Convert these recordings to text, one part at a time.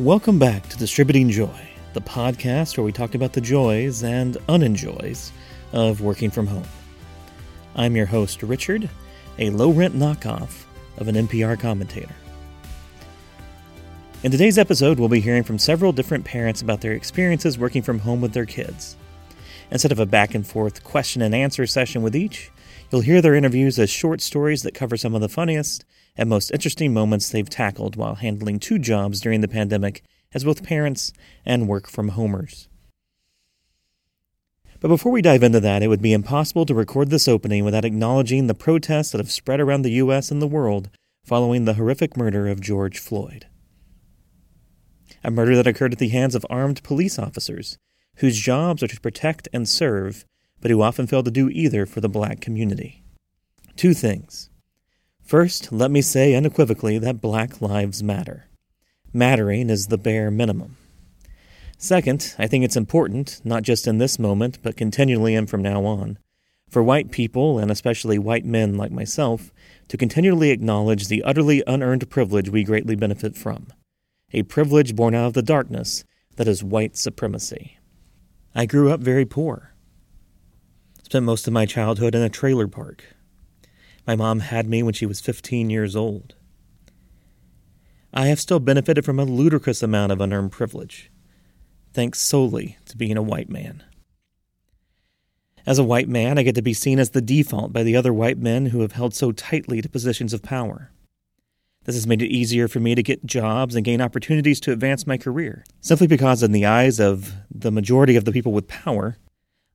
Welcome back to Distributing Joy, the podcast where we talk about the joys and unenjoys of working from home. I'm your host, Richard, a low rent knockoff of an NPR commentator. In today's episode, we'll be hearing from several different parents about their experiences working from home with their kids. Instead of a back and forth question and answer session with each, you'll hear their interviews as short stories that cover some of the funniest and most interesting moments they've tackled while handling two jobs during the pandemic as both parents and work from homers. But before we dive into that, it would be impossible to record this opening without acknowledging the protests that have spread around the U.S. and the world following the horrific murder of George Floyd a murder that occurred at the hands of armed police officers, whose jobs are to protect and serve, but who often fail to do either for the black community. Two things. First, let me say unequivocally that black lives matter. Mattering is the bare minimum. Second, I think it's important, not just in this moment, but continually and from now on, for white people, and especially white men like myself, to continually acknowledge the utterly unearned privilege we greatly benefit from a privilege born out of the darkness that is white supremacy. I grew up very poor. Spent most of my childhood in a trailer park. My mom had me when she was 15 years old. I have still benefited from a ludicrous amount of unearned privilege, thanks solely to being a white man. As a white man, I get to be seen as the default by the other white men who have held so tightly to positions of power. This has made it easier for me to get jobs and gain opportunities to advance my career, simply because, in the eyes of the majority of the people with power,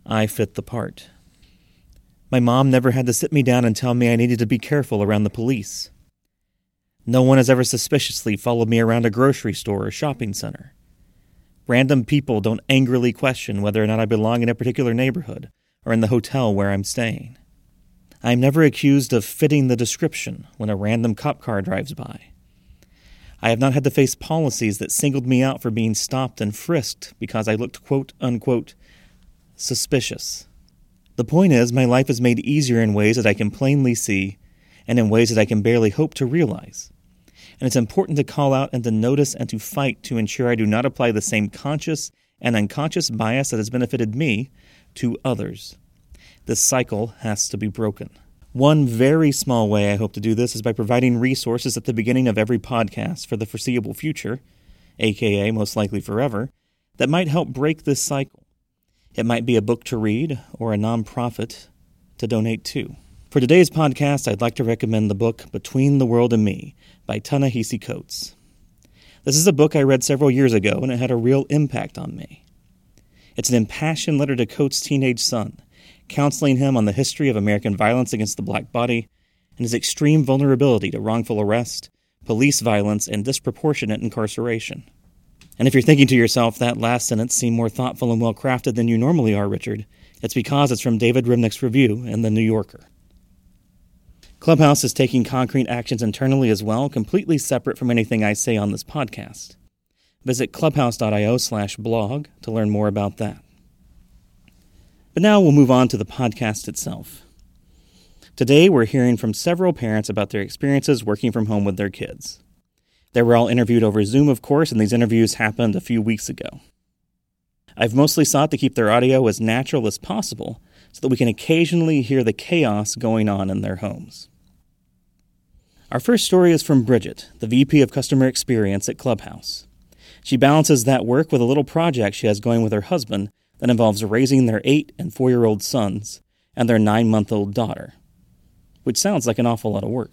I fit the part. My mom never had to sit me down and tell me I needed to be careful around the police. No one has ever suspiciously followed me around a grocery store or shopping center. Random people don't angrily question whether or not I belong in a particular neighborhood or in the hotel where I'm staying. I am never accused of fitting the description when a random cop car drives by. I have not had to face policies that singled me out for being stopped and frisked because I looked quote unquote suspicious. The point is, my life is made easier in ways that I can plainly see and in ways that I can barely hope to realize. And it's important to call out and to notice and to fight to ensure I do not apply the same conscious and unconscious bias that has benefited me to others. This cycle has to be broken. One very small way I hope to do this is by providing resources at the beginning of every podcast for the foreseeable future, aka most likely forever, that might help break this cycle. It might be a book to read or a nonprofit to donate to. For today's podcast, I'd like to recommend the book Between the World and Me by Ta-Nehisi Coates. This is a book I read several years ago and it had a real impact on me. It's an impassioned letter to Coates' teenage son counseling him on the history of American violence against the black body and his extreme vulnerability to wrongful arrest, police violence, and disproportionate incarceration. And if you're thinking to yourself, that last sentence seemed more thoughtful and well crafted than you normally are, Richard, it's because it's from David Remnick's review in The New Yorker. Clubhouse is taking concrete actions internally as well, completely separate from anything I say on this podcast. Visit clubhouse.io slash blog to learn more about that. But now we'll move on to the podcast itself. Today, we're hearing from several parents about their experiences working from home with their kids. They were all interviewed over Zoom, of course, and these interviews happened a few weeks ago. I've mostly sought to keep their audio as natural as possible so that we can occasionally hear the chaos going on in their homes. Our first story is from Bridget, the VP of Customer Experience at Clubhouse. She balances that work with a little project she has going with her husband that involves raising their eight and four year old sons and their nine month old daughter, which sounds like an awful lot of work.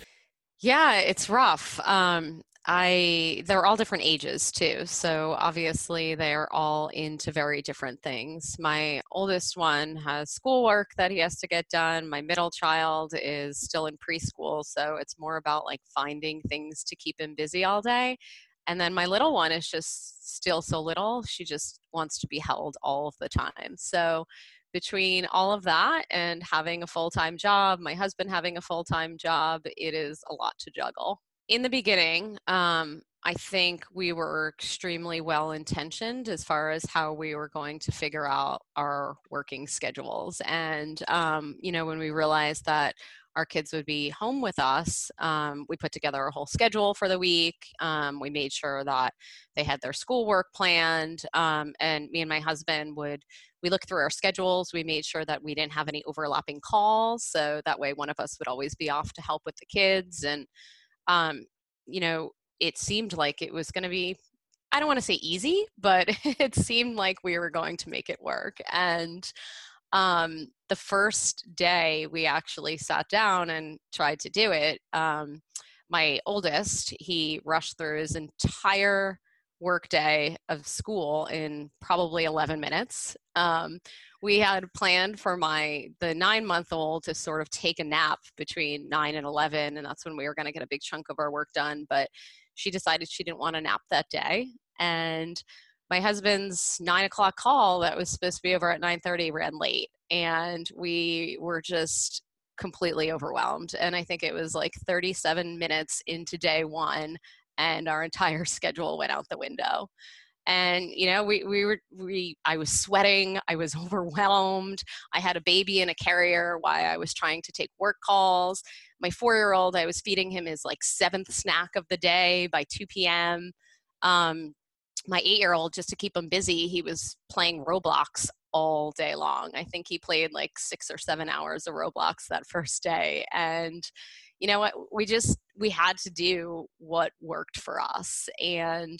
Yeah, it's rough. Um, I they're all different ages too. So obviously they're all into very different things. My oldest one has schoolwork that he has to get done. My middle child is still in preschool, so it's more about like finding things to keep him busy all day. And then my little one is just still so little. She just wants to be held all of the time. So between all of that and having a full-time job, my husband having a full-time job, it is a lot to juggle. In the beginning, um, I think we were extremely well intentioned as far as how we were going to figure out our working schedules. And, um, you know, when we realized that our kids would be home with us, um, we put together a whole schedule for the week. Um, we made sure that they had their schoolwork planned, um, and me and my husband would we looked through our schedules. We made sure that we didn't have any overlapping calls, so that way one of us would always be off to help with the kids. And um, you know, it seemed like it was going to be I don't want to say easy, but it seemed like we were going to make it work. And um, the first day we actually sat down and tried to do it, um, my oldest, he rushed through his entire workday of school in probably 11 minutes. Um, we had planned for my the nine month old to sort of take a nap between 9 and 11 and that's when we were going to get a big chunk of our work done but she decided she didn't want to nap that day and my husband's nine o'clock call that was supposed to be over at 9.30 ran late and we were just completely overwhelmed and i think it was like 37 minutes into day one and our entire schedule went out the window and you know we, we were we i was sweating i was overwhelmed i had a baby in a carrier while i was trying to take work calls my four year old i was feeding him his like seventh snack of the day by 2 p.m um, my eight year old, just to keep him busy, he was playing Roblox all day long. I think he played like six or seven hours of Roblox that first day. And you know what? We just, we had to do what worked for us. And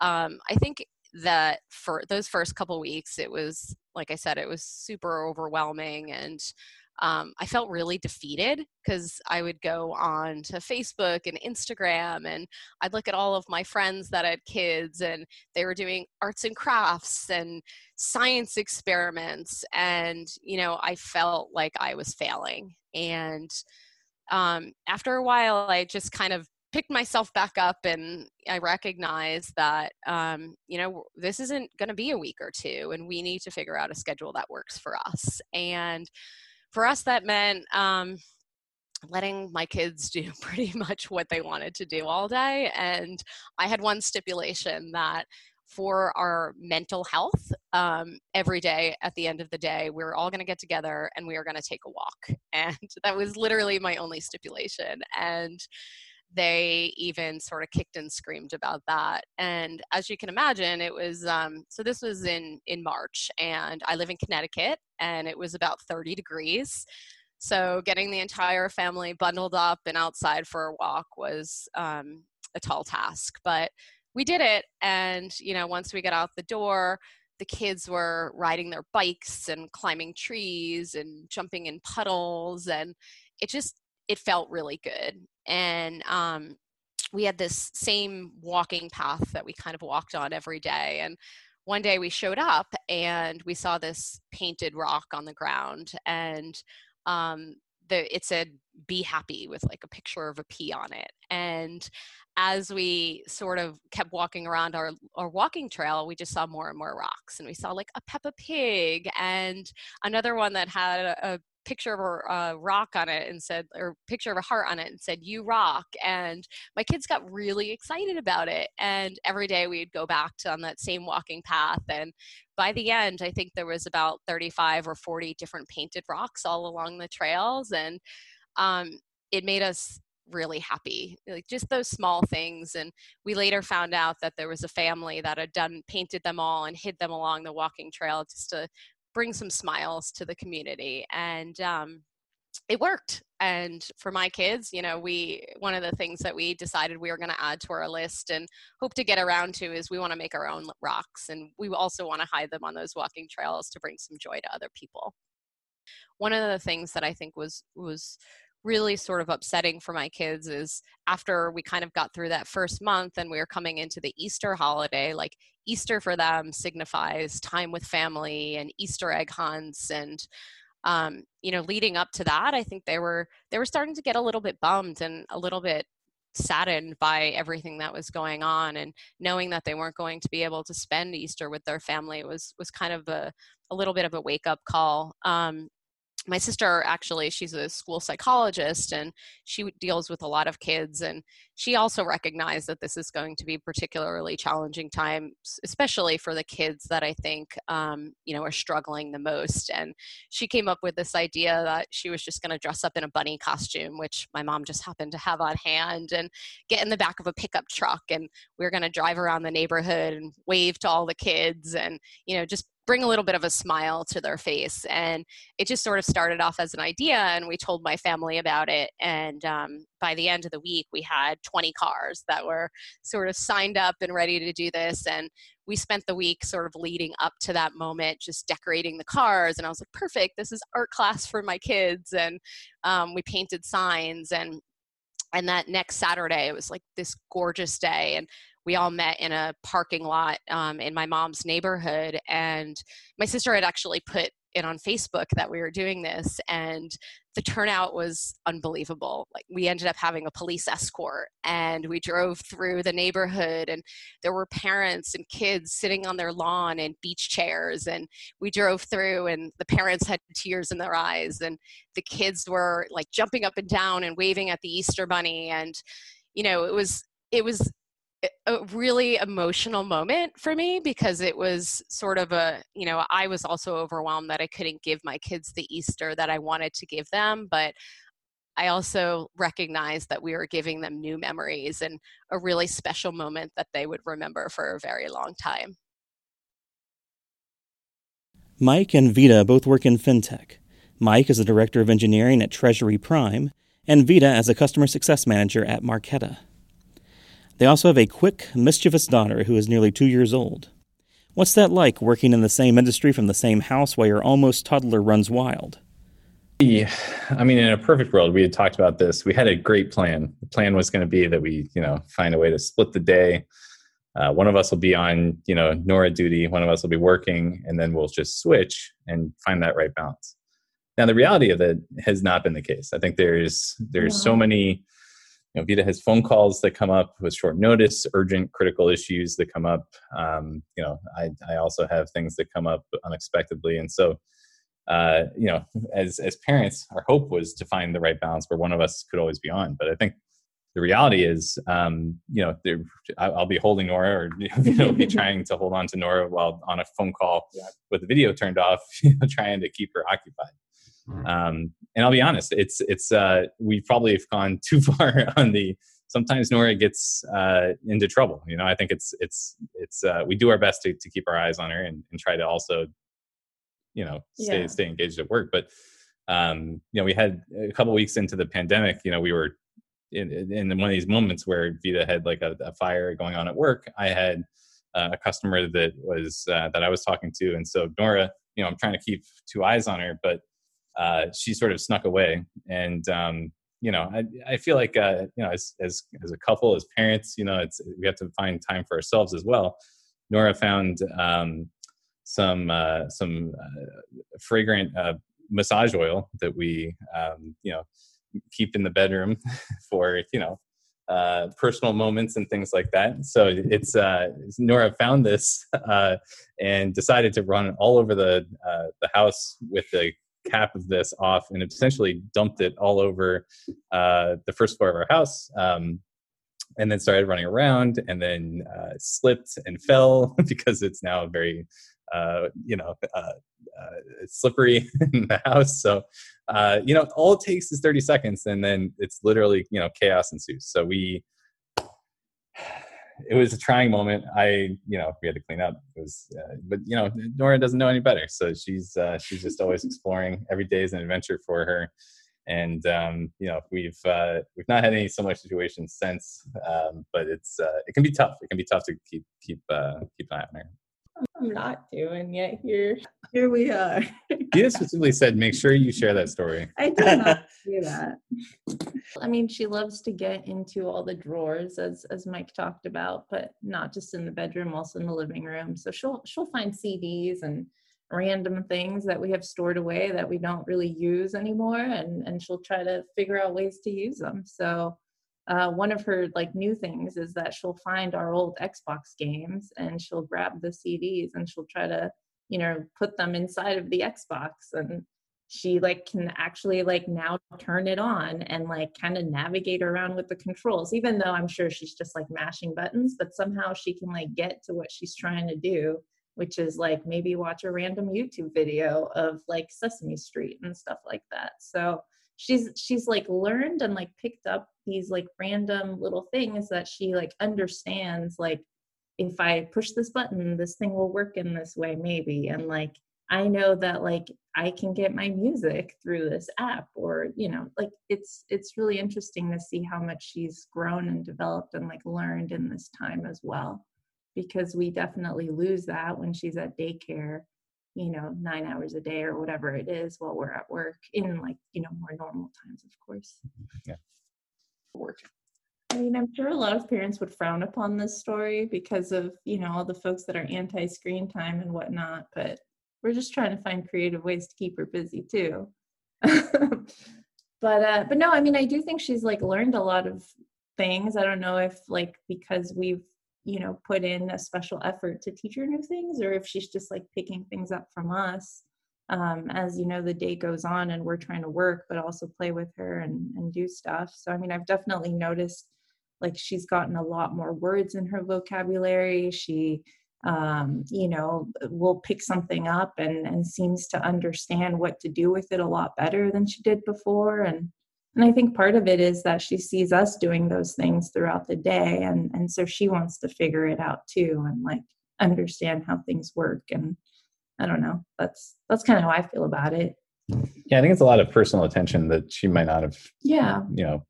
um, I think that for those first couple weeks, it was, like I said, it was super overwhelming. And um, I felt really defeated because I would go on to Facebook and Instagram and I'd look at all of my friends that had kids and they were doing arts and crafts and science experiments. And, you know, I felt like I was failing. And um, after a while, I just kind of picked myself back up and I recognized that, um, you know, this isn't going to be a week or two and we need to figure out a schedule that works for us. And for us, that meant um, letting my kids do pretty much what they wanted to do all day. And I had one stipulation that for our mental health, um, every day at the end of the day, we're all going to get together and we are going to take a walk. And that was literally my only stipulation. And they even sort of kicked and screamed about that and as you can imagine it was um, so this was in in march and i live in connecticut and it was about 30 degrees so getting the entire family bundled up and outside for a walk was um, a tall task but we did it and you know once we got out the door the kids were riding their bikes and climbing trees and jumping in puddles and it just it felt really good. And um, we had this same walking path that we kind of walked on every day and one day we showed up and we saw this painted rock on the ground and um, the, it said be happy with like a picture of a pea on it. And as we sort of kept walking around our, our walking trail we just saw more and more rocks and we saw like a peppa pig and another one that had a, a picture of a uh, rock on it and said, or picture of a heart on it and said, "You rock." And my kids got really excited about it. And every day we'd go back to on that same walking path. And by the end, I think there was about 35 or 40 different painted rocks all along the trails, and um, it made us really happy like just those small things and we later found out that there was a family that had done painted them all and hid them along the walking trail just to bring some smiles to the community and um, it worked. And for my kids you know we one of the things that we decided we were going to add to our list and hope to get around to is we want to make our own rocks and we also want to hide them on those walking trails to bring some joy to other people. One of the things that i think was was really sort of upsetting for my kids is after we kind of got through that first month and we were coming into the Easter holiday, like Easter for them signifies time with family and Easter egg hunts and um, you know leading up to that i think they were they were starting to get a little bit bummed and a little bit saddened by everything that was going on and knowing that they weren't going to be able to spend easter with their family was was kind of a, a little bit of a wake up call. Um, my sister actually she's a school psychologist and she deals with a lot of kids and she also recognized that this is going to be particularly challenging times especially for the kids that i think um, you know are struggling the most and she came up with this idea that she was just going to dress up in a bunny costume which my mom just happened to have on hand and get in the back of a pickup truck and we are going to drive around the neighborhood and wave to all the kids and you know just bring a little bit of a smile to their face. And it just sort of started off as an idea, and we told my family about it. And um, by the end of the week, we had 20 cars that were sort of signed up and ready to do this. And we spent the week sort of leading up to that moment, just decorating the cars. And I was like, perfect, this is art class for my kids. And um, we painted signs and and that next Saturday, it was like this gorgeous day. And we all met in a parking lot um, in my mom's neighborhood. And my sister had actually put it on Facebook that we were doing this, and the turnout was unbelievable. Like, we ended up having a police escort, and we drove through the neighborhood, and there were parents and kids sitting on their lawn in beach chairs. And we drove through, and the parents had tears in their eyes, and the kids were like jumping up and down and waving at the Easter Bunny. And, you know, it was, it was a really emotional moment for me because it was sort of a you know i was also overwhelmed that i couldn't give my kids the easter that i wanted to give them but i also recognized that we were giving them new memories and a really special moment that they would remember for a very long time. Mike and vita both work in fintech. Mike is the director of engineering at treasury prime and vita as a customer success manager at marqeta they also have a quick, mischievous daughter who is nearly two years old. What's that like working in the same industry from the same house while your almost toddler runs wild? Yeah, I mean, in a perfect world, we had talked about this. We had a great plan. The plan was going to be that we, you know, find a way to split the day. Uh, one of us will be on, you know, Nora duty. One of us will be working, and then we'll just switch and find that right balance. Now, the reality of it has not been the case. I think there's there's yeah. so many know, Vita has phone calls that come up with short notice, urgent, critical issues that come up. Um, you know, I, I also have things that come up unexpectedly, and so uh, you know, as as parents, our hope was to find the right balance where one of us could always be on. But I think the reality is, um, you know, I'll be holding Nora, or you know, be trying to hold on to Nora while on a phone call yeah. with the video turned off, you know, trying to keep her occupied. Mm-hmm. Um, and I'll be honest, it's it's uh, we probably have gone too far on the. Sometimes Nora gets uh, into trouble. You know, I think it's it's it's uh, we do our best to, to keep our eyes on her and, and try to also, you know, stay yeah. stay engaged at work. But um, you know, we had a couple weeks into the pandemic. You know, we were in, in one of these moments where Vita had like a, a fire going on at work. I had uh, a customer that was uh, that I was talking to, and so Nora, you know, I'm trying to keep two eyes on her, but uh, she sort of snuck away. And um, you know, I, I feel like uh, you know, as as as a couple, as parents, you know, it's we have to find time for ourselves as well. Nora found um, some uh, some uh, fragrant uh, massage oil that we um, you know keep in the bedroom for you know uh, personal moments and things like that. So it's uh, Nora found this uh, and decided to run all over the the house with the cap of this off and essentially dumped it all over uh, the first floor of our house. Um, and then started running around and then uh, slipped and fell because it's now very, uh, you know, uh, uh, slippery in the house. So, uh, you know, all it takes is 30 seconds and then it's literally, you know, chaos ensues. So we, it was a trying moment. I, you know, we had to clean up. It was, uh, but you know, Nora doesn't know any better, so she's uh, she's just always exploring. Every day is an adventure for her, and um, you know, we've uh, we've not had any similar situations since, um, but it's uh, it can be tough. It can be tough to keep keep uh, keep an eye on her. I'm not doing yet here. Here we are. Dia specifically said, make sure you share that story. I did not do that. I mean, she loves to get into all the drawers, as as Mike talked about, but not just in the bedroom, also in the living room. So she'll she'll find CDs and random things that we have stored away that we don't really use anymore, and and she'll try to figure out ways to use them. So uh, one of her like new things is that she'll find our old Xbox games and she'll grab the CDs and she'll try to you know put them inside of the Xbox. And she like can actually like now turn it on and like kind of navigate around with the controls even though i'm sure she's just like mashing buttons but somehow she can like get to what she's trying to do which is like maybe watch a random youtube video of like sesame street and stuff like that. So she's she's like learned and like picked up these like random little things that she like understands like if i push this button this thing will work in this way maybe. And like I know that like I can get my music through this app or you know like it's it's really interesting to see how much she's grown and developed and like learned in this time as well. Because we definitely lose that when she's at daycare you know 9 hours a day or whatever it is while we're at work in like you know more normal times of course yeah work I mean, I'm sure a lot of parents would frown upon this story because of, you know, all the folks that are anti screen time and whatnot. But we're just trying to find creative ways to keep her busy too. but uh but no, I mean I do think she's like learned a lot of things. I don't know if like because we've you know put in a special effort to teach her new things or if she's just like picking things up from us um, as you know the day goes on and we're trying to work but also play with her and, and do stuff so i mean i've definitely noticed like she's gotten a lot more words in her vocabulary she um, you know, will pick something up and, and seems to understand what to do with it a lot better than she did before. And and I think part of it is that she sees us doing those things throughout the day and, and so she wants to figure it out too and like understand how things work. And I don't know. That's that's kind of how I feel about it. Yeah, I think it's a lot of personal attention that she might not have. Yeah. You know,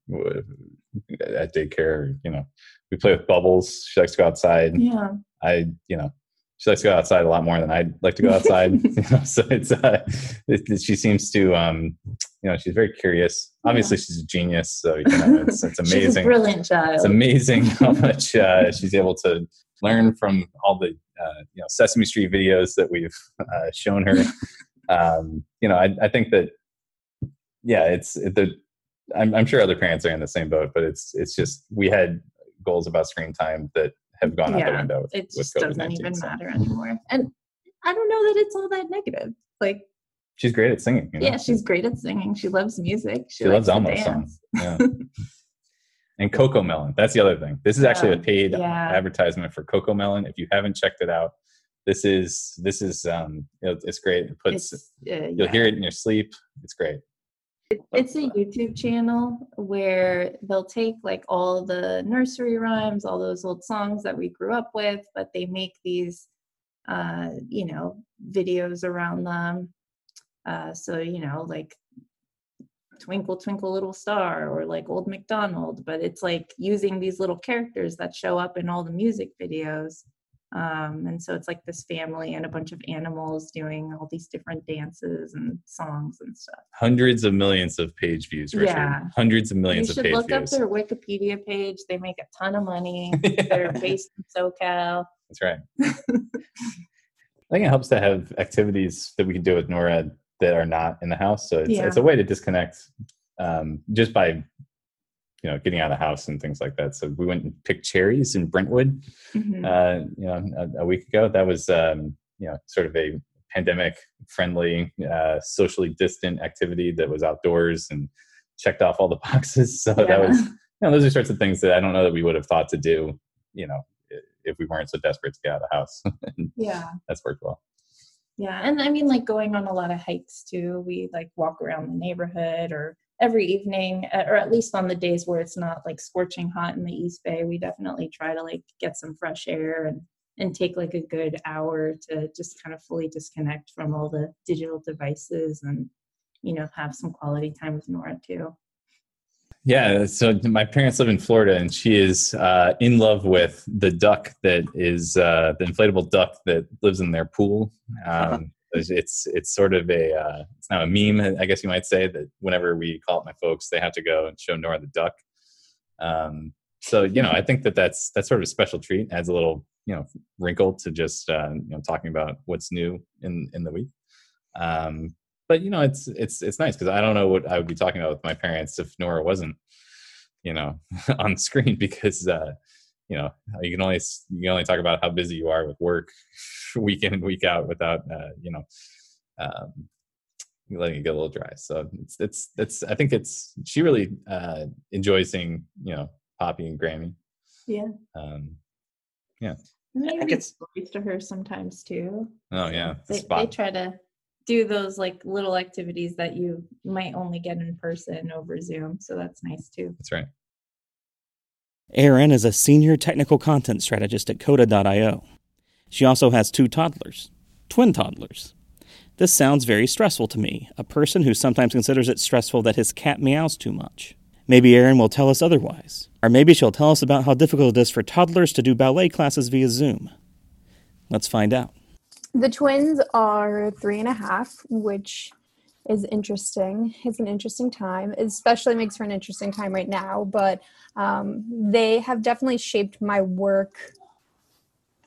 at daycare, you know, we play with bubbles. She likes to go outside. Yeah. I, you know, she likes to go outside a lot more than I'd like to go outside. you know, so it's, uh, it, she seems to, um, you know, she's very curious. Obviously, yeah. she's a genius. So, you know, it's, it's amazing. she's a brilliant child. It's amazing how much uh, she's able to learn from all the, uh, you know, Sesame Street videos that we've uh, shown her. um, you know, I, I think that, yeah, it's it, the, I'm, I'm sure other parents are in the same boat, but it's, it's just, we had goals about screen time that have gone yeah, out the window. With, it just doesn't even so. matter anymore. And I don't know that it's all that negative. Like she's great at singing. You know? Yeah, she's great at singing. She loves music. She, she loves Elmo's songs. Yeah. and CoComelon. That's the other thing. This is actually a paid yeah. advertisement for CoComelon. If you haven't checked it out, this is this is um it's great. It puts uh, you'll hear it in your sleep. It's great. It's a YouTube channel where they'll take like all the nursery rhymes, all those old songs that we grew up with, but they make these, uh, you know, videos around them. Uh, so, you know, like Twinkle Twinkle Little Star or like Old MacDonald, but it's like using these little characters that show up in all the music videos um, and so it's like this family and a bunch of animals doing all these different dances and songs and stuff. Hundreds of millions of page views, Richard. Yeah. Hundreds of millions of page views. You should look up their Wikipedia page. They make a ton of money. yeah. They're based in SoCal. That's right. I think it helps to have activities that we can do with Nora that are not in the house. So it's, yeah. it's a way to disconnect um, just by you know getting out of the house and things like that. So we went and picked cherries in Brentwood, mm-hmm. uh, you know, a, a, week ago. That was um, you know sort of a pandemic friendly, uh, socially distant activity that was outdoors and checked off all the boxes. So yeah. that was you know those are sorts of things that I don't know that we would have thought to do, you know, if we weren't so desperate to get out of the house. yeah, that's worked well. Yeah, and I mean, like going on a lot of hikes too. We like walk around the neighborhood or every evening uh, or at least on the days where it's not like scorching hot in the east bay we definitely try to like get some fresh air and and take like a good hour to just kind of fully disconnect from all the digital devices and you know have some quality time with nora too. Yeah so my parents live in florida and she is uh, in love with the duck that is uh, the inflatable duck that lives in their pool. Um, it's it's sort of a uh, it's now a meme, I guess you might say that whenever we call up my folks, they have to go and show Nora the duck. Um, so you know, I think that that's that's sort of a special treat. Adds a little you know wrinkle to just uh, you know talking about what's new in in the week. Um, but you know, it's it's it's nice because I don't know what I would be talking about with my parents if Nora wasn't you know on screen because uh, you know you can only you can only talk about how busy you are with work week in and week out without uh, you know um, letting it get a little dry. So it's it's it's I think it's she really uh enjoys seeing, you know, Poppy and Grammy. Yeah. Um yeah. Maybe think it's- stories to her sometimes too. Oh yeah. They, they try to do those like little activities that you might only get in person over Zoom. So that's nice too. That's right. Erin is a senior technical content strategist at Coda.io. She also has two toddlers, twin toddlers. This sounds very stressful to me, a person who sometimes considers it stressful that his cat meows too much. Maybe Erin will tell us otherwise. Or maybe she'll tell us about how difficult it is for toddlers to do ballet classes via Zoom. Let's find out. The twins are three and a half, which is interesting. It's an interesting time. It especially makes for an interesting time right now, but um, they have definitely shaped my work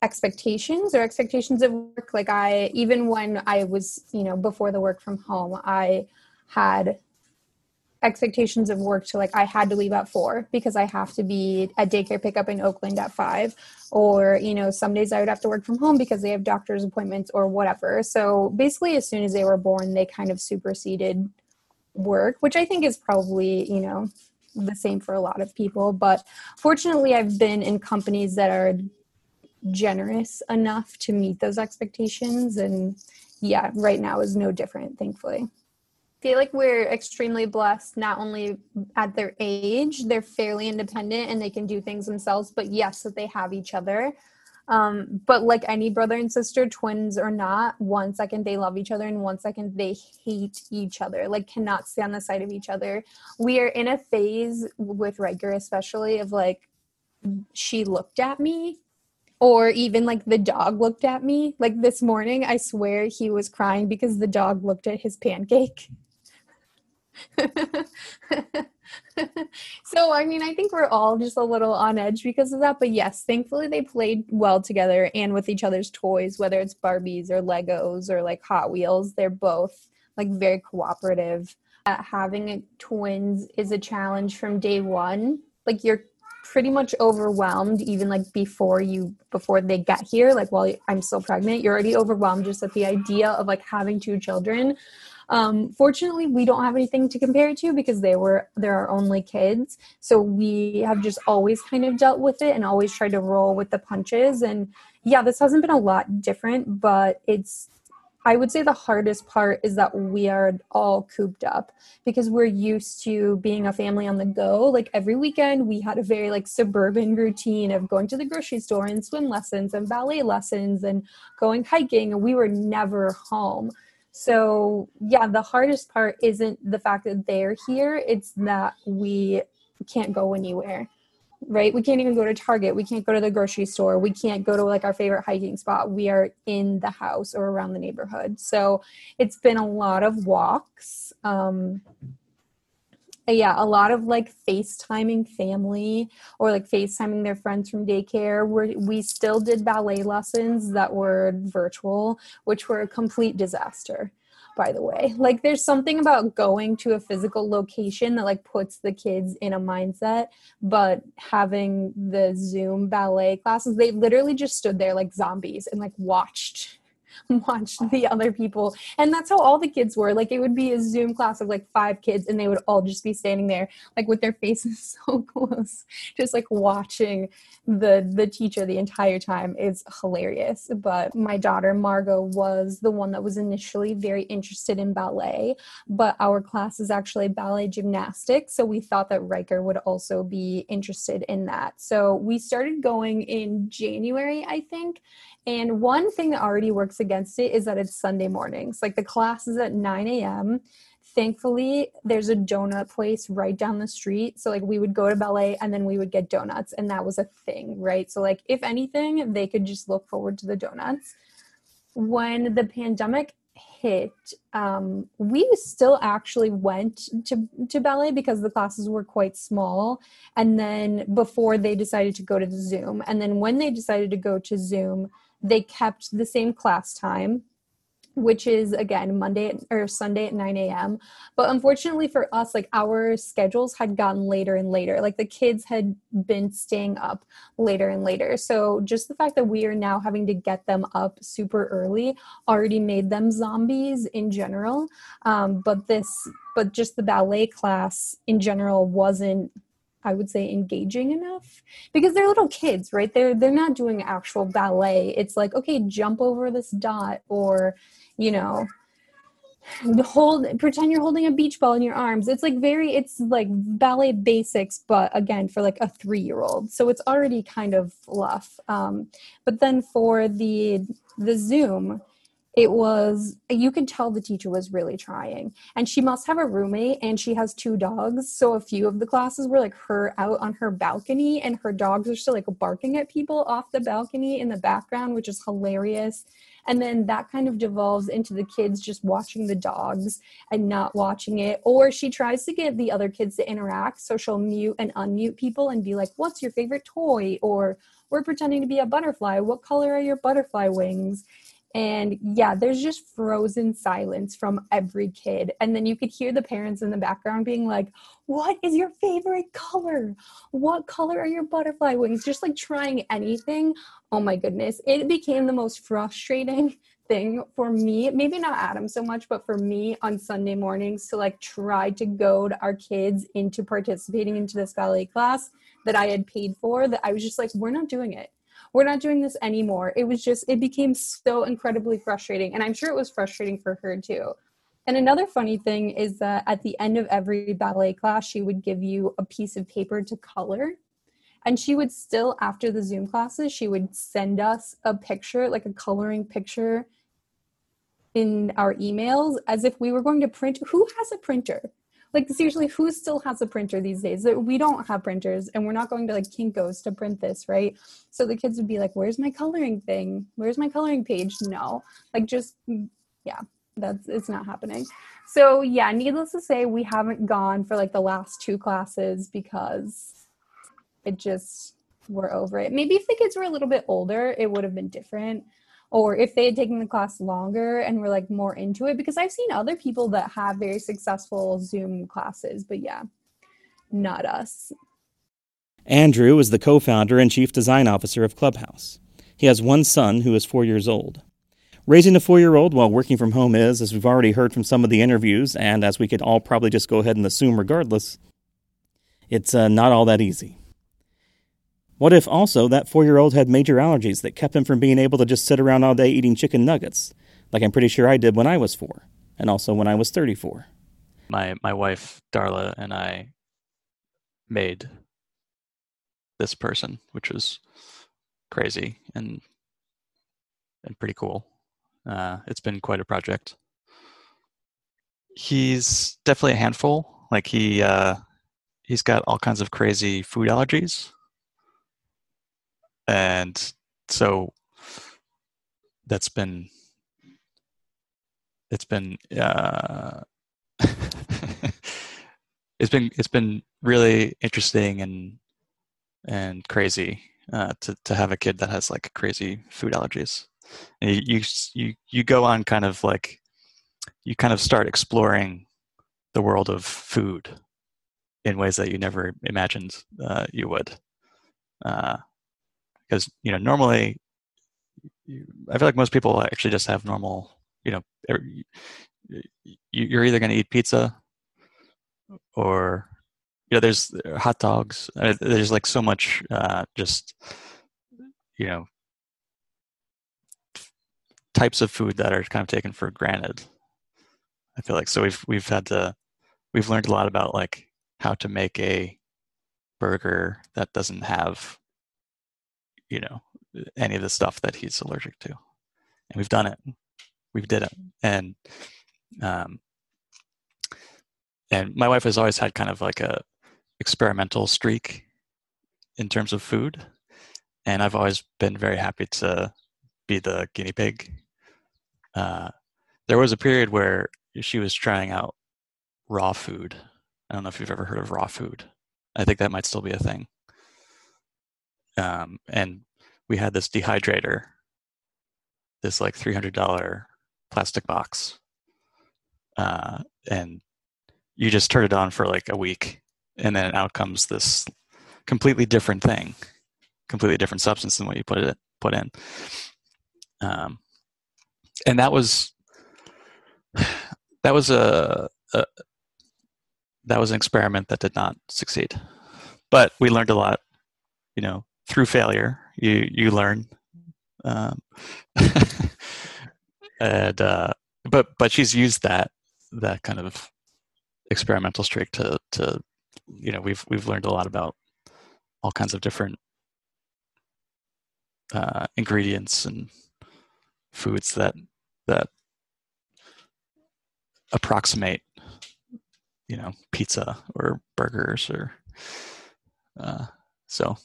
expectations or expectations of work. Like I, even when I was, you know, before the work from home, I had expectations of work to like I had to leave at four because I have to be at daycare pickup in Oakland at five, or you know some days I would have to work from home because they have doctor's appointments or whatever. So basically, as soon as they were born, they kind of superseded work, which I think is probably you know the same for a lot of people. But fortunately, I've been in companies that are generous enough to meet those expectations, and yeah, right now is no different, thankfully feel like we're extremely blessed not only at their age they're fairly independent and they can do things themselves but yes that they have each other. Um, but like any brother and sister twins or not one second they love each other and one second they hate each other like cannot stay on the side of each other. We are in a phase with Riker especially of like she looked at me or even like the dog looked at me. Like this morning i swear he was crying because the dog looked at his pancake so I mean, I think we're all just a little on edge because of that. But yes, thankfully they played well together and with each other's toys, whether it's Barbies or Legos or like Hot Wheels. They're both like very cooperative. Uh, having twins is a challenge from day one. Like you're pretty much overwhelmed even like before you before they get here like while i'm still pregnant you're already overwhelmed just at the idea of like having two children um, fortunately, we don't have anything to compare to because they were they're our only kids. So we have just always kind of dealt with it and always tried to roll with the punches. And yeah, this hasn't been a lot different, but it's I would say the hardest part is that we are all cooped up because we're used to being a family on the go. Like every weekend, we had a very like suburban routine of going to the grocery store and swim lessons and ballet lessons and going hiking. And we were never home. So, yeah, the hardest part isn't the fact that they're here, it's that we can't go anywhere. Right? We can't even go to Target. We can't go to the grocery store. We can't go to like our favorite hiking spot. We are in the house or around the neighborhood. So, it's been a lot of walks. Um, yeah, a lot of like FaceTiming family or like FaceTiming their friends from daycare. we we still did ballet lessons that were virtual, which were a complete disaster, by the way. Like there's something about going to a physical location that like puts the kids in a mindset, but having the Zoom ballet classes, they literally just stood there like zombies and like watched watch the other people. And that's how all the kids were. Like it would be a Zoom class of like five kids and they would all just be standing there like with their faces so close, just like watching the the teacher the entire time It's hilarious. But my daughter Margot was the one that was initially very interested in ballet, but our class is actually ballet gymnastics, so we thought that Riker would also be interested in that. So we started going in January, I think, and one thing that already works against it is that it's Sunday mornings. Like the class is at 9 a.m. Thankfully, there's a donut place right down the street. So, like, we would go to ballet and then we would get donuts, and that was a thing, right? So, like, if anything, they could just look forward to the donuts. When the pandemic hit, um, we still actually went to, to ballet because the classes were quite small. And then before they decided to go to Zoom, and then when they decided to go to Zoom, they kept the same class time which is again Monday or Sunday at 9 a.m. But unfortunately for us, like our schedules had gotten later and later. Like the kids had been staying up later and later. So just the fact that we are now having to get them up super early already made them zombies in general. Um, but this, but just the ballet class in general wasn't I would say engaging enough because they're little kids, right? They're they're not doing actual ballet. It's like, okay, jump over this dot or, you know, hold pretend you're holding a beach ball in your arms. It's like very it's like ballet basics but again for like a 3-year-old. So it's already kind of fluff. Um but then for the the Zoom, it was you could tell the teacher was really trying. And she must have a roommate and she has two dogs. So a few of the classes were like her out on her balcony and her dogs are still like barking at people off the balcony in the background which is hilarious. And then that kind of devolves into the kids just watching the dogs and not watching it. Or she tries to get the other kids to interact so she'll mute and unmute people and be like what's your favorite toy? or we're pretending to be a butterfly. What color are your butterfly wings and yeah, there's just frozen silence from every kid. And then you could hear the parents in the background being like, What is your favorite color? What color are your butterfly wings? Just like trying anything. Oh my goodness. It became the most frustrating thing for me. Maybe not Adam so much, but for me on Sunday mornings to like try to goad our kids into participating into this ballet class that I had paid for. That I was just like, We're not doing it we're not doing this anymore. It was just, it became so incredibly frustrating. And I'm sure it was frustrating for her too. And another funny thing is that at the end of every ballet class, she would give you a piece of paper to color. And she would still, after the Zoom classes, she would send us a picture, like a coloring picture in our emails as if we were going to print. Who has a printer? Like seriously who still has a printer these days? We don't have printers and we're not going to like Kinko's to print this right? So the kids would be like where's my coloring thing? Where's my coloring page? No. Like just mm, yeah that's it's not happening. So yeah needless to say we haven't gone for like the last two classes because it just we're over it. Maybe if the kids were a little bit older it would have been different or if they had taken the class longer and were like more into it because i've seen other people that have very successful zoom classes but yeah not us. Andrew is the co-founder and chief design officer of clubhouse. He has one son who is four years old. Raising a four-year-old while working from home is as we've already heard from some of the interviews and as we could all probably just go ahead and assume regardless it's uh, not all that easy what if also that four year old had major allergies that kept him from being able to just sit around all day eating chicken nuggets, like I'm pretty sure I did when I was four, and also when I was 34? My, my wife, Darla, and I made this person, which was crazy and and pretty cool. Uh, it's been quite a project. He's definitely a handful. Like he uh, he's got all kinds of crazy food allergies and so that's been it's been uh, it's been it's been really interesting and and crazy uh, to to have a kid that has like crazy food allergies. And you you you go on kind of like you kind of start exploring the world of food in ways that you never imagined uh, you would. Because you know normally I feel like most people actually just have normal you know you're either going to eat pizza or you know there's hot dogs. There's like so much uh, just you know types of food that are kind of taken for granted i feel like. So we've we've had to we've learned a lot about like how to make a burger that doesn't have you know any of the stuff that he's allergic to. And we've done it. We've did it. And um and my wife has always had kind of like a experimental streak in terms of food. And i've always been very happy to be the guinea pig. Uh, there was a period where she was trying out raw food. I don't know if you've ever heard of raw food. I think that might still be a thing um, and we had this dehydrator, this like three hundred dollar plastic box, uh, and you just turn it on for like a week, and then out comes this completely different thing, completely different substance than what you put it put in. Um, and that was that was a, a that was an experiment that did not succeed, but we learned a lot. You know, through failure, you you learn. Um, and uh, but but she's used that that kind of experimental streak to to you know we've we've learned a lot about all kinds of different uh, ingredients and foods that that approximate you know pizza or burgers or uh, so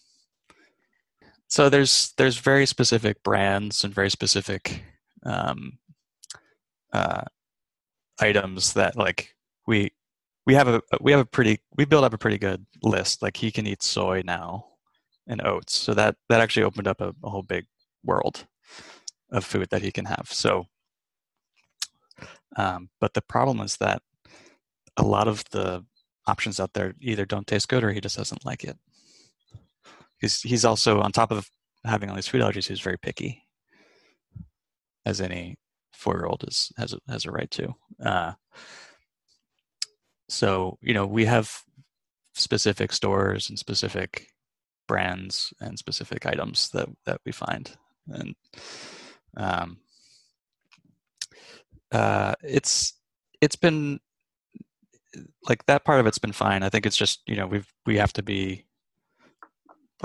so there's there's very specific brands and very specific um, uh, items that like we we have a we have a pretty we built up a pretty good list. Like he can eat soy now and oats, so that that actually opened up a, a whole big world of food that he can have. So, um, but the problem is that a lot of the options out there either don't taste good or he just doesn't like it. Because he's also on top of having all these food allergies, he's very picky, as any four-year-old is has a, has a right to. Uh, so you know we have specific stores and specific brands and specific items that that we find. And um, uh, it's it's been like that part of it's been fine. I think it's just you know we've we have to be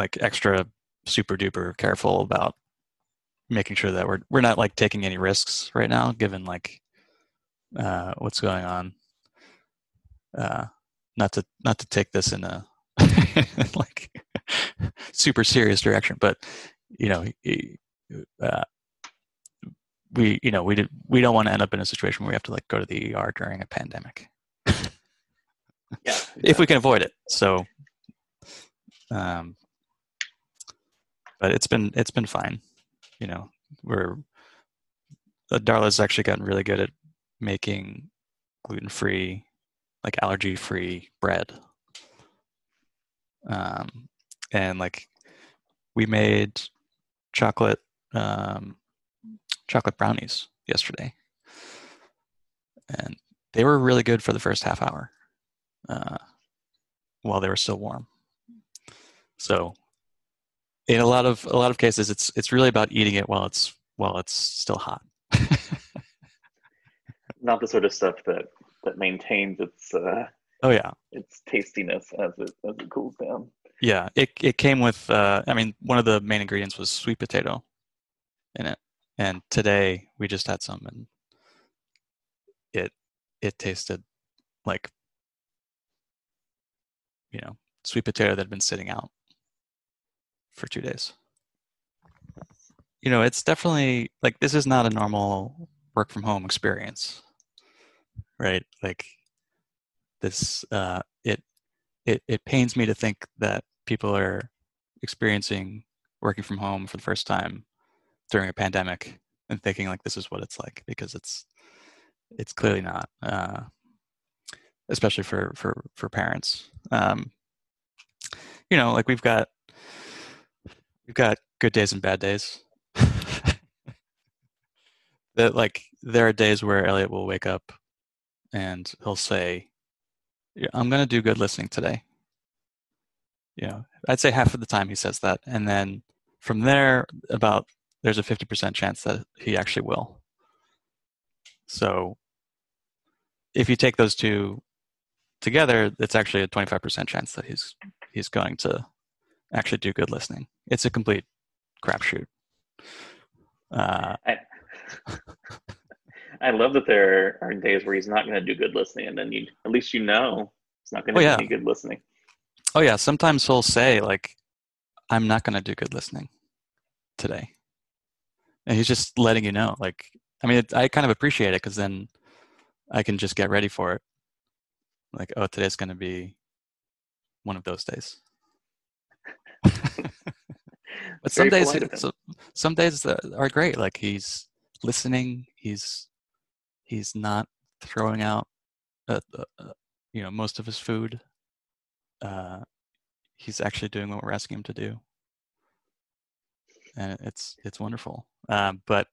like extra super duper careful about making sure that we're we're not like taking any risks right now given like uh, what's going on uh, not to not to take this in a like super serious direction, but you know, uh, we you know we did we don't want to end up in a situation where we have to like go to the ER during a pandemic. yeah, exactly. if we can avoid it. So, um, but it's been it's been fine. You know, we're Darla's actually gotten really good at making gluten free like allergy free bread. Um, and like we made chocolate um, chocolate brownies yesterday, and they were really good for the first half hour uh, while they were still warm. So, in a lot of a lot of cases, it's it's really about eating it while it's while it's still hot. Not the sort of stuff that that maintains its uh, oh yeah its tastiness as it as it cools down. Yeah, it it came with. Uh, I mean, one of the main ingredients was sweet potato in it, and today we just had some, and it it tasted like you know sweet potato that had been sitting out for two days. You know, it's definitely like this is not a normal work from home experience right? Like this, uh, it it it pains me to think that people are experiencing working from home for the first time during a pandemic and thinking like this is what it's like because it's it's clearly not uh, especially for for for parents um, you know like we've got we've got good days and bad days that like there are days where elliot will wake up and he'll say, I'm going to do good listening today. You know, I'd say half of the time he says that. And then from there, about there's a 50% chance that he actually will. So if you take those two together, it's actually a 25% chance that he's he's going to actually do good listening. It's a complete crapshoot. Uh, I, I love that there are days where he's not going to do good listening, and then you at least you know it's not going to Oh, yeah. any good listening. Oh yeah, sometimes he'll say like, "I'm not going to do good listening today," and he's just letting you know. Like, I mean, it, I kind of appreciate it because then I can just get ready for it. Like, oh, today's going to be one of those days. But some days, polite of him. so, some days are great. Like he's listening, he's he's not throwing out uh, uh, uh, you know most of his food uh, he's actually doing what we're asking him to do and it's it's wonderful um, but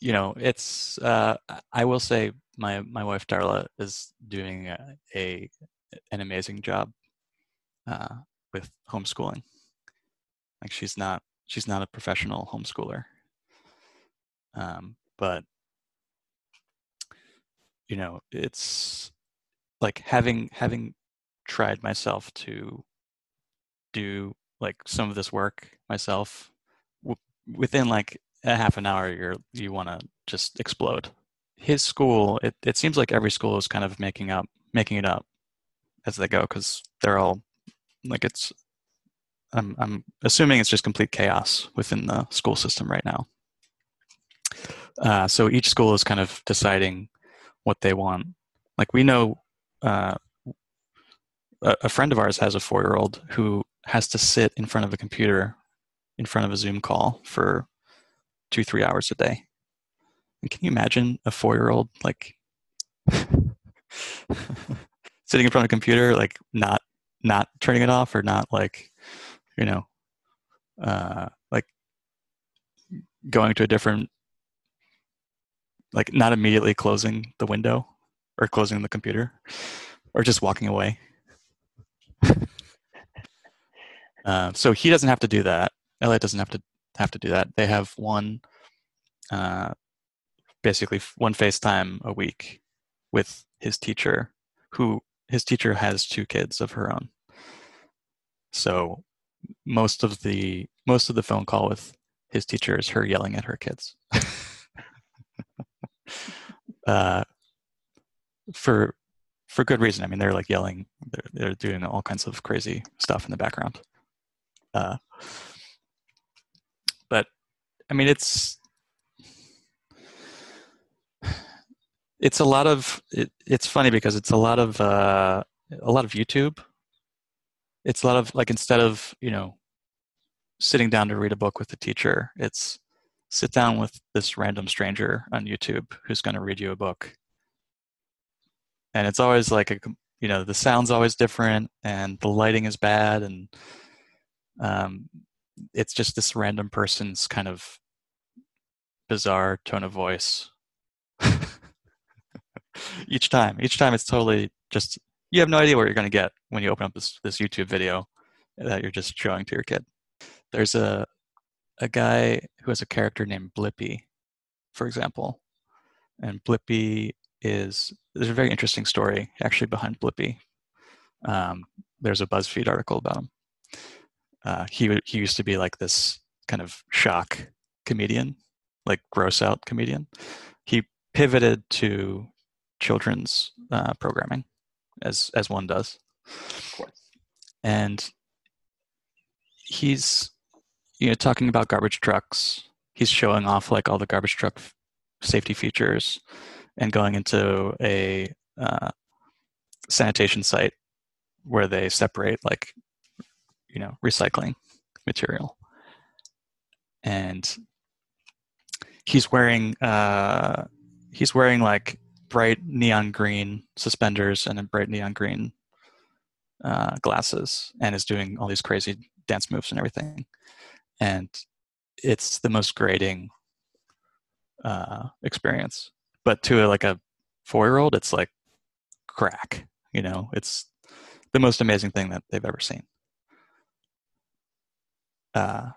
you know it's uh, i will say my my wife darla is doing a, a an amazing job uh, with homeschooling like she's not she's not a professional homeschooler. Um, but you know it's like having having tried myself to do like some of this work myself w- within like a half an hour you're you want to just explode. His school it, it seems like every school is kind of making up making it up as they go because they're all like it's I'm, I'm assuming it's just complete chaos within the school system right now uh, so each school is kind of deciding what they want. Like we know uh, a, friend of ours has a four year old who has to sit in front of a computer in front of a Zoom call for two, three hours a day. And can you imagine a four year old like sitting in front of a computer, like not not turning it off or not like, you know, uh, like going to a different like not immediately closing the window or closing the computer or just walking away. uh, so he doesn't have to do that. Elliot doesn't have to have to do that. They have one, uh, basically one FaceTime a week with his teacher, who his teacher has two kids of her own. So most of the most of the phone call with his teacher is her yelling at her kids. uh, for for good reason. I mean, they're like yelling, they're, they're doing all kinds of crazy stuff in the background. Uh, but I mean, it's it's a lot of it, it's funny because it's a lot of uh, a lot of YouTube. It's a lot of like instead of you know sitting down to read a book with the teacher, it's sit down with this random stranger on YouTube who's going to read you a book. And it's always like a, you know, the sound's always different and the lighting is bad and um, it's just this random person's kind of bizarre tone of voice. each time, each time it's totally just you have no idea what you're going to get when you open up this this YouTube video that you're just showing to your kid. There's a a guy who has a character named Blippi, for example. And Blippi is there's a very interesting story actually behind Blippi. Um, there's a BuzzFeed article about him. Uh, he he used to be like this kind of shock comedian, like gross out comedian. He pivoted to children's uh, programming, as as one does. Of course. And he's you know talking about garbage trucks he's showing off like all the garbage truck safety features and going into a uh, sanitation site where they separate like you know recycling material and he's wearing uh, he's wearing like bright neon green suspenders and then bright neon green uh, glasses and is doing all these crazy dance moves and everything and it's the most grating uh, experience. But to a, like a four year old, it's like crack. You know, it's the most amazing thing that they've ever seen. Uh,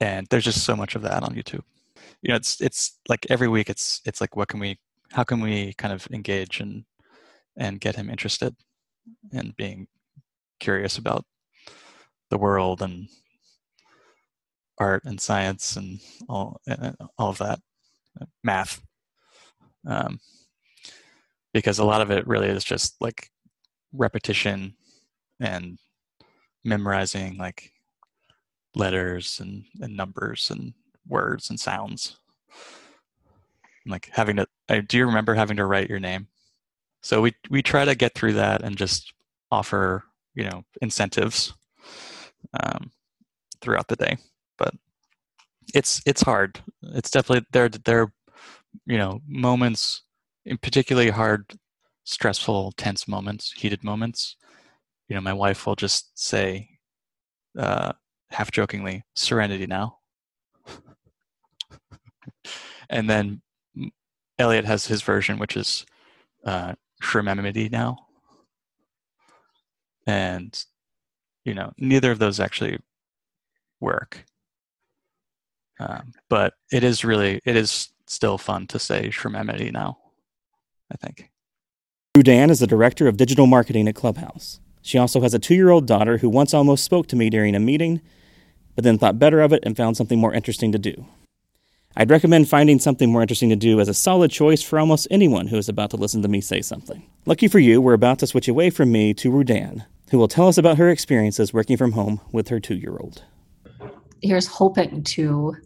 and there's just so much of that on YouTube. You know, it's it's like every week, it's it's like what can we, how can we kind of engage and and get him interested in being curious about the world and art and science and all all of that, math, um, because a lot of it really is just like repetition and memorizing like letters and, and numbers and words and sounds. Like having to, I, do you remember having to write your name? So we we try to get through that and just offer you know incentives um, throughout the day but it's it's hard. It's definitely there. There, you know, moments in particularly hard, stressful, tense moments, heated moments, you know, my wife will just say, uh, half jokingly, "Serenity now," and then Elliot has his version, which is uh, "Shrimemity now," and you know, neither of those actually work. Um, but it is really, it is still fun to say Shrimemity now. I think. Rudan is the director of digital marketing at Clubhouse. She also has a two year old daughter who once almost spoke to me during a meeting, but then thought better of it and found something more interesting to do. I'd recommend finding something more interesting to do as a solid choice for almost anyone who is about to listen to me say something. Lucky for you, we're about to switch away from me to Rudan, who will tell us about her experiences working from home with her two year old. Here's hoping to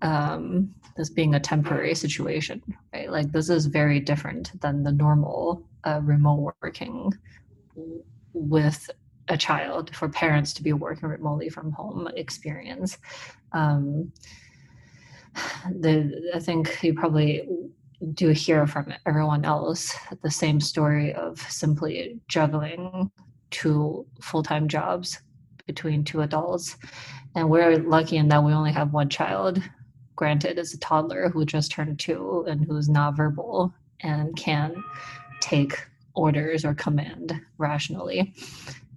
um, this being a temporary situation, right? Like this is very different than the normal uh, remote working with a child for parents to be working remotely from home experience. Um, the I think you probably do hear from everyone else the same story of simply juggling two full-time jobs between two adults and we're lucky in that we only have one child granted as a toddler who just turned two and who's not verbal and can take orders or command rationally.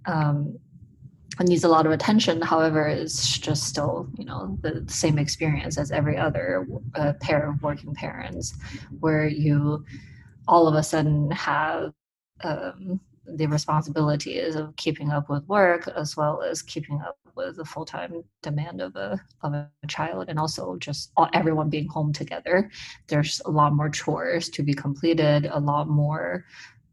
Um, needs a lot of attention. However, it's just still, you know, the same experience as every other uh, pair of working parents, where you all of a sudden have um, the responsibilities of keeping up with work as well as keeping up with the full-time demand of a of a child and also just all, everyone being home together there's a lot more chores to be completed a lot more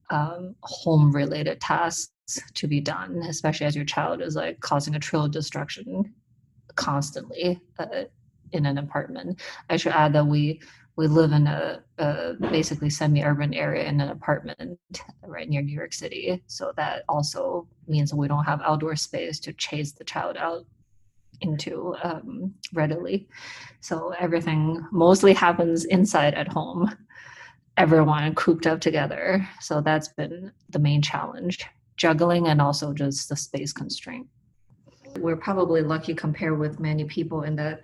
um, home related tasks to be done, especially as your child is like causing a trail of destruction constantly uh, in an apartment. I should add that we we live in a, a basically semi-urban area in an apartment right near New York City, so that also means we don't have outdoor space to chase the child out into um, readily. So everything mostly happens inside at home everyone cooped up together. So that's been the main challenge juggling and also just the space constraint. We're probably lucky compared with many people in that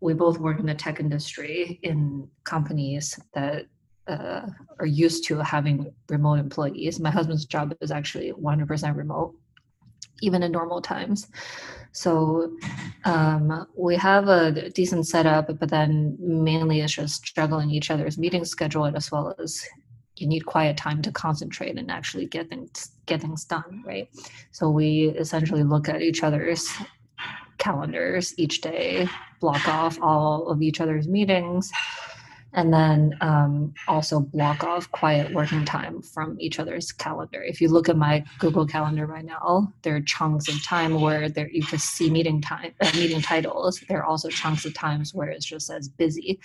we both work in the tech industry in companies that uh, are used to having remote employees. My husband's job is actually 100% remote, even in normal times. So um, we have a decent setup, but then mainly it's just juggling each other's meeting schedule as well as you need quiet time to concentrate and actually get things get things done, right? So we essentially look at each other's calendars each day, block off all of each other's meetings, and then um, also block off quiet working time from each other's calendar. If you look at my Google Calendar right now, there are chunks of time where there you just see meeting time, meeting titles. There are also chunks of times where it just says busy.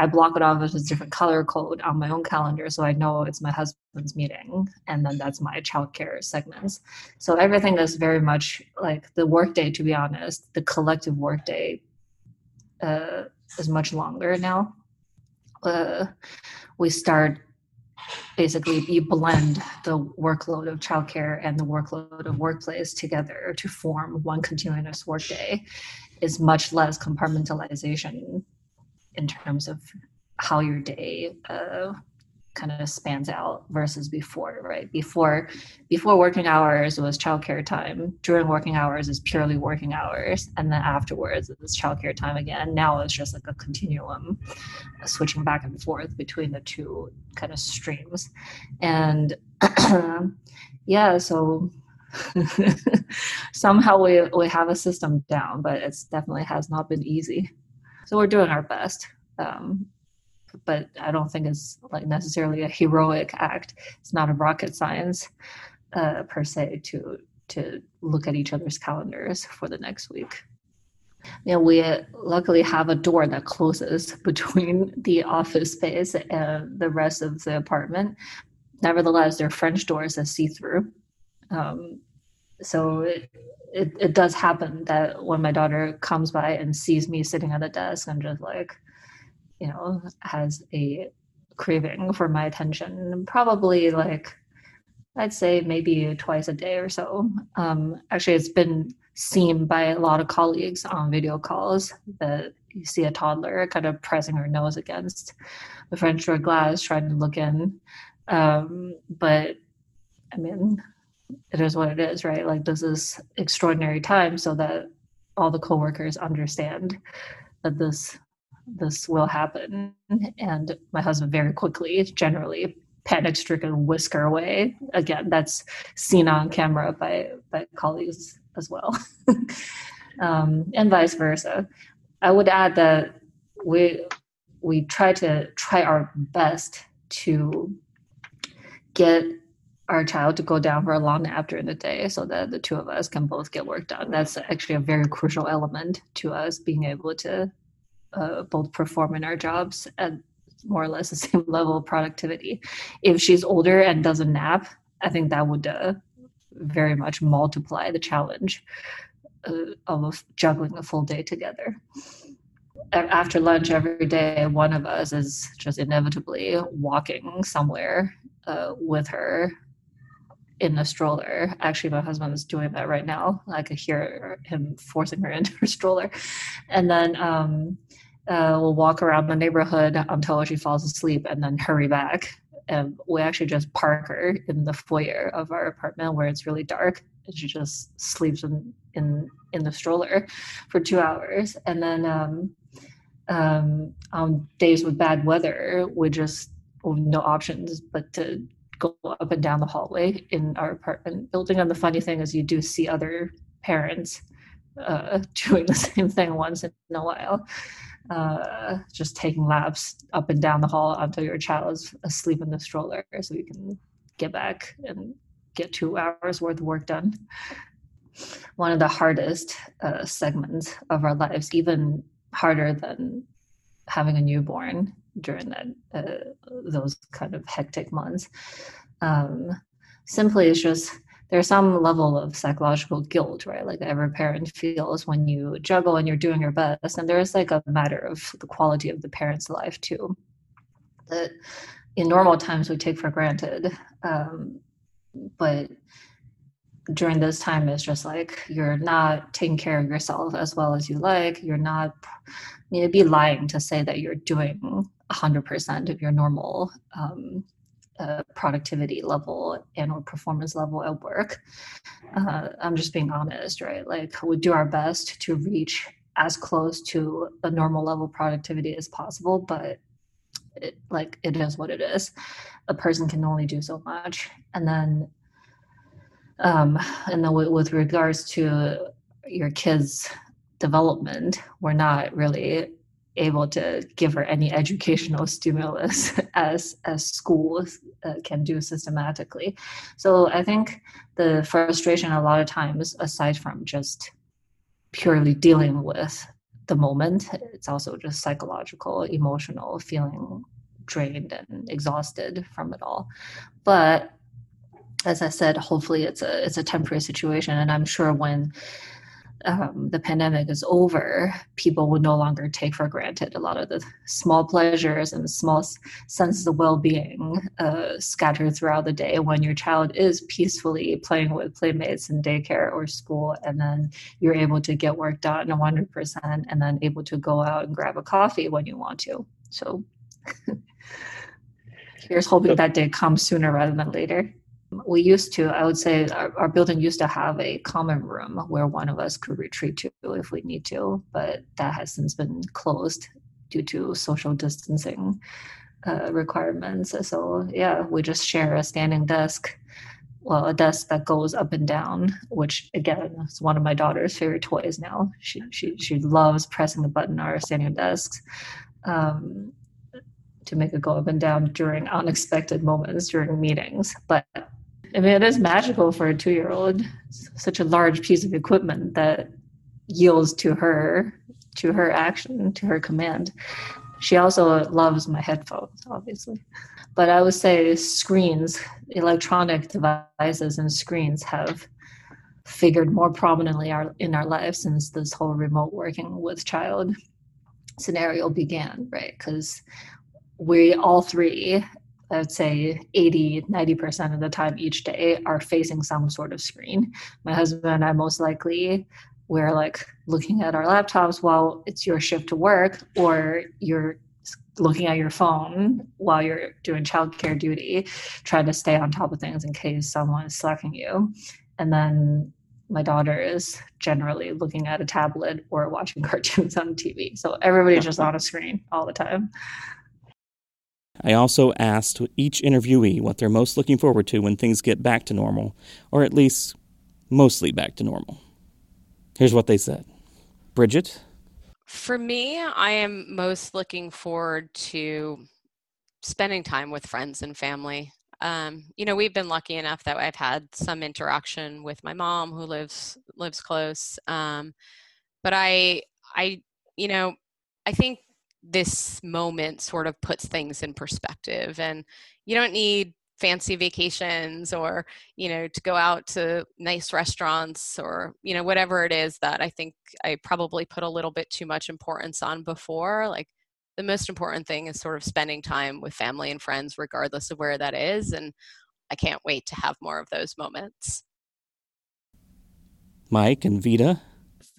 I block it off as a different color code on my own calendar, so I know it's my husband's meeting, and then that's my childcare segments. So everything is very much like the workday. To be honest, the collective workday uh, is much longer now uh, we start basically you blend the workload of childcare and the workload of workplace together to form one continuous workday is much less compartmentalization in terms of how your day uh, kind of spans out versus before right? Before before working hours was childcare time. During working hours is purely working hours and then afterwards it's childcare time again. Now it's just like a continuum switching back and forth between the two kind of streams. And yeah so somehow we we have a system down but it's definitely has not been easy so we're doing our best um, but I don't think it's like necessarily a heroic act. It's not a rocket science uh, per se to to look at each other's calendars for the next week. Know, we luckily have a door that closes between the office space and the rest of the apartment. Nevertheless, they're French doors that see through. Um, so it, it does happen that when my daughter comes by and sees me sitting at the desk, I'm just like, you know, has a craving for my attention. Probably like I'd say maybe twice a day or so. Um, actually, it's been seen by a lot of colleagues on video calls that you see a toddler kind of pressing her nose against the French door glass, trying to look in. Um, but I mean, it is what it is, right? Like this is extraordinary time, so that all the coworkers understand that this this will happen. And my husband very quickly, generally panic stricken, whisker away. Again, that's seen on camera by by colleagues as well, um, and vice versa. I would add that we we try to try our best to get our child to go down for a long nap during the day so that the two of us can both get work done. That's actually a very crucial element to us being able to uh, both perform in our jobs at more or less the same level of productivity. If she's older and doesn't nap, I think that would uh, very much multiply the challenge uh, of juggling a full day together. After lunch every day, one of us is just inevitably walking somewhere uh, with her in a stroller. Actually, my husband is doing that right now. I could hear him forcing her into her stroller. And then um, uh, we'll walk around the neighborhood until she falls asleep and then hurry back. And we actually just park her in the foyer of our apartment where it's really dark. And she just sleeps in, in, in the stroller for two hours. And then um, um, on days with bad weather, we just no options but to go up and down the hallway in our apartment building. And the funny thing is, you do see other parents uh, doing the same thing once in a while, uh, just taking laps up and down the hall until your child is asleep in the stroller, so you can get back and get two hours worth of work done. One of the hardest uh, segments of our lives, even harder than having a newborn, during that uh, those kind of hectic months. Um, simply, it's just there's some level of psychological guilt, right? Like every parent feels when you juggle and you're doing your best, and there's like a matter of the quality of the parent's life too. That in normal times we take for granted, um, but during this time it's just like you're not taking care of yourself as well as you like you're not you'd be lying to say that you're doing 100% of your normal um, uh, productivity level and or performance level at work. Uh, I'm just being honest, right? Like we do our best to reach as close to a normal level productivity as possible, but it, like it is what it is. A person can only do so much, and then, um, and then with, with regards to your kids' development, we're not really able to give her any educational stimulus as as schools uh, can do systematically. So i think the frustration a lot of times aside from just purely dealing with the moment it's also just psychological emotional feeling drained and exhausted from it all. But as i said hopefully it's a it's a temporary situation and i'm sure when um, the pandemic is over, people will no longer take for granted a lot of the small pleasures and small senses of well-being uh, scattered throughout the day when your child is peacefully playing with playmates in daycare or school, and then you're able to get work done 100%, and then able to go out and grab a coffee when you want to. So here's hoping that day comes sooner rather than later we used to i would say our, our, building used to have a common room where one of us could retreat to if we need to but that has since been closed due to social distancing uh, requirements. So yeah we just share a standing desk well a desk that goes up and down which again is one of my daughter's favorite toys now. She she, she loves pressing the button on our standing desks um, to make it go up and down during unexpected moments during meetings. But I mean, it is magical for a two year old. Such a large piece of equipment that yields to her, to her action, to her command. She also loves my headphones, obviously. But I would say screens, electronic devices, and screens have figured more prominently our, in our lives since this whole remote working with child scenario began, right? Because we all three I would say 80, 90% of the time each day are facing some sort of screen. My husband and I most likely we're like looking at our laptops while it's your shift to work, or you're looking at your phone while you're doing childcare duty, trying to stay on top of things in case someone is slacking you. And then my daughter is generally looking at a tablet or watching cartoons on TV. So everybody's just on a screen all the time. I also asked each interviewee what they're most looking forward to when things get back to normal, or at least mostly back to normal. Here's what they said Bridget? For me, I am most looking forward to spending time with friends and family. Um, you know, we've been lucky enough that I've had some interaction with my mom who lives lives close. Um, but I, I, you know, I think this moment sort of puts things in perspective and you don't need fancy vacations or you know to go out to nice restaurants or you know whatever it is that i think i probably put a little bit too much importance on before like the most important thing is sort of spending time with family and friends regardless of where that is and i can't wait to have more of those moments. Mike and vita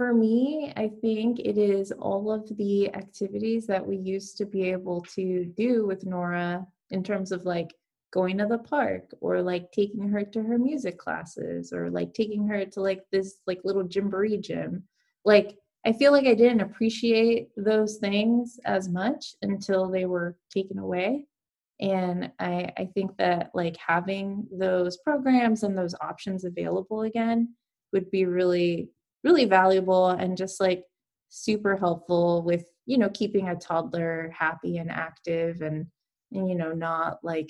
for me, I think it is all of the activities that we used to be able to do with Nora in terms of like going to the park or like taking her to her music classes or like taking her to like this like little Gymboree gym. Like I feel like I didn't appreciate those things as much until they were taken away. And I, I think that like having those programs and those options available again would be really really valuable and just like super helpful with you know keeping a toddler happy and active and and you know not like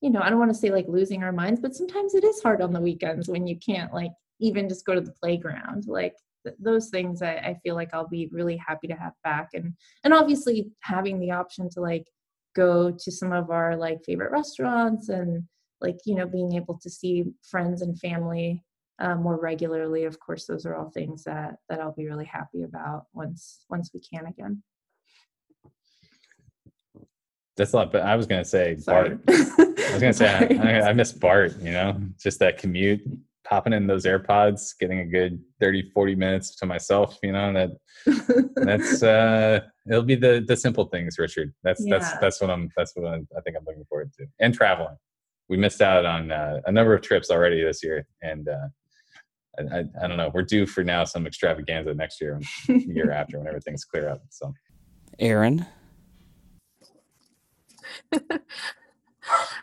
you know i don't want to say like losing our minds but sometimes it is hard on the weekends when you can't like even just go to the playground. Like th- those things I, I feel like i'll be really happy to have back and and obviously having the option to like go to some of our like favorite restaurants and like you know being able to see friends and family uh, more regularly of course those are all things that that i'll be really happy about once once we can again. That's a lot but i was going to say Sorry. bart i was going to say I, I, miss BART you know? Just that commute popping in those AirPods getting a good 30 40 minutes to myself you know? That that's uh it'll be the the simple things richard. That's yeah. that's that's what i'm that's what I'm, i think i'm looking forward to. And traveling. We missed out on uh, a number of trips already this year and uh I, I, I, don't know. We're due for now some extravaganza next year, year after, when everything's clear up. So, Aaron.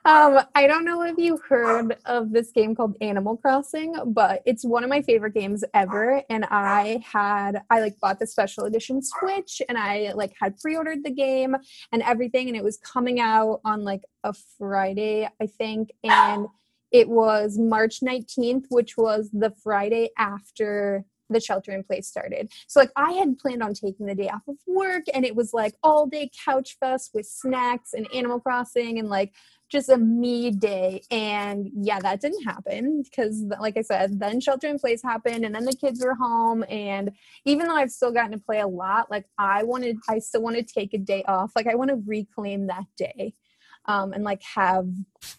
um, I don't know if you heard of this game called Animal Crossing, but it's one of my favorite games ever. And I had I like bought the special edition Switch, and I like had pre-ordered the game and everything, and it was coming out on like a Friday, I think, and it was March 19th, which was the Friday after the shelter in place started. So like I had planned on taking the day off of work and it was like all day couch fest with snacks and Animal Crossing and like just a me day. And yeah, that didn't happen because like I said, then shelter in place happened and then the kids were home and even though I've still gotten to play a lot, like I wanted I still want to take a day off. Like I want to reclaim that day um, and like have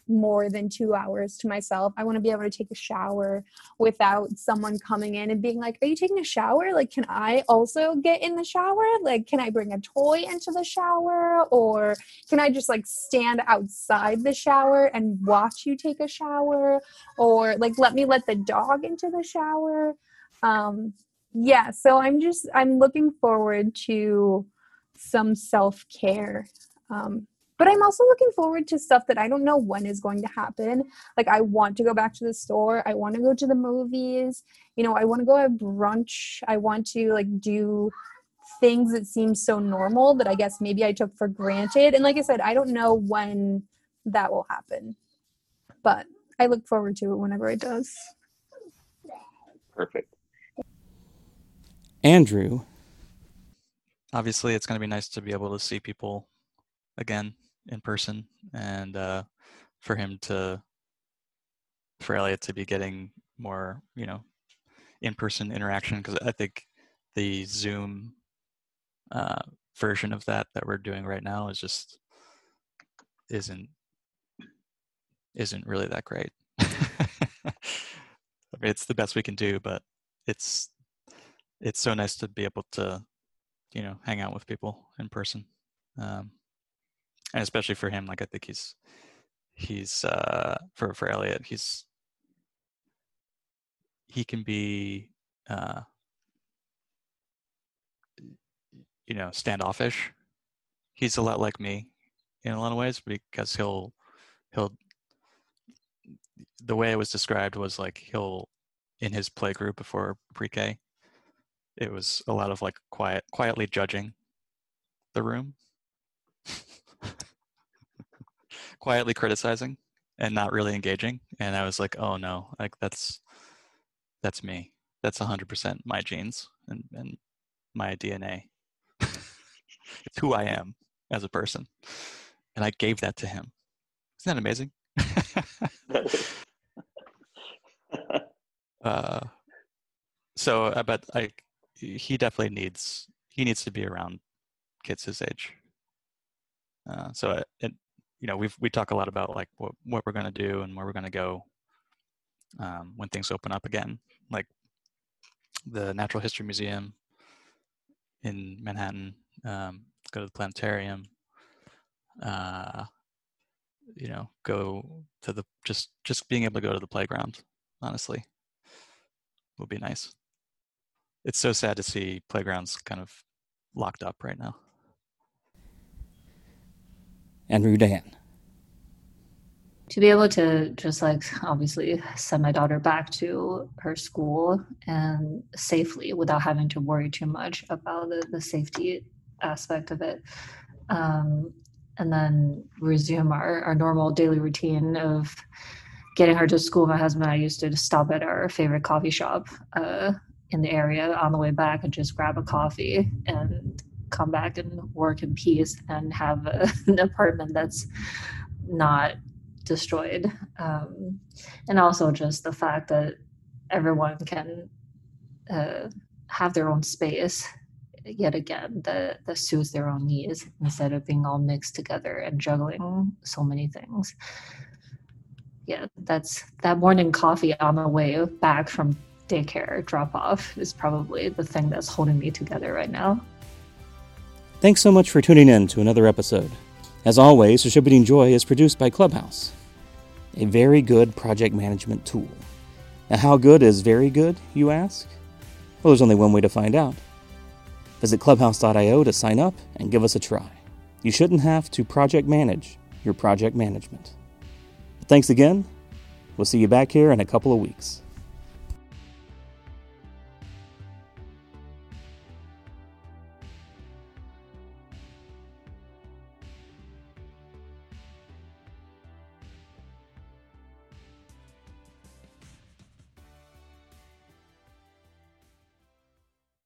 more than two hours to myself. I want to be able to take a shower without someone coming in and being like, Are you taking a shower? Like, can I also get in the shower? Like, can I bring a toy into the shower? Or can I just like stand outside the shower and watch you take a shower? Or like, let me let the dog into the shower? Um, yeah, so I'm just, I'm looking forward to some self care. Um, but I'm also looking forward to stuff that I don't know when is going to happen. Like I want to go back to the store. I want to go to the movies. You know, I want to go have brunch. I want to like do things that seem so normal that I guess maybe I took for granted. And like I said, I don't know when that will happen. But I look forward to it whenever it does. Perfect. Andrew. Obviously, it's going to be nice to be able to see people again in person and uh, for him to for Elliot to be getting more you know in-person interaction because I think the Zoom uh, version of that that we're doing right now is just isn't isn't really that great. I mean, it's the best we can do, but it's it's so nice to be able to, you know, hang out with people in person, um, and especially for him. Like I think he's he's uh, for for Elliot, he's he can be uh, you know standoffish. He's a lot like me in a lot of ways because he'll he'll the way it was described was like he'll in his play group before pre-K, it was a lot of like quiet quietly judging the room. quietly criticizing and not really engaging. And I was like, oh no, like that's that's me. That's 100% my genes and, and my DNA. it's who I am as a person. And I gave that to him. Isn't that amazing? uh, so but bet I he definitely needs he needs to be around kids his age. Uh, so it, it, you know we've we talk a lot about like what what we're going to do and where we're going to go um, when things open up again, like the Natural History Museum in Manhattan, um, go to the planetarium, uh, you know, go to the just just being able to go to the playground. Honestly, would be nice. It's so sad to see playgrounds kind of locked up right now. Andrew Dan. To be able to just like obviously send my daughter back to her school and safely without having to worry too much about the, the safety aspect of it. Um, and then resume our, our normal daily routine of getting her to school. My husband and i used to stop at our favorite coffee shop uh, in the area on the way back and just grab a coffee and come back and work in peace and have a, an apartment that's not destroyed. Um, and also just the fact that everyone can uh, have their own space yet again that, that suits their own needs instead of being all mixed together and juggling so many things. Yeah that's that morning coffee on the way back from daycare drop off is probably the thing that's holding me together right now thanks so much for tuning in to another episode as always, Distributing Joy is produced by Clubhouse, a very good project management tool. Now, how good is very good, you ask? Well, there's only one way to find out. Visit clubhouse.io to sign up and give us a try. You shouldn't have to project manage your project management. Thanks again. We'll see you back here in a couple of weeks.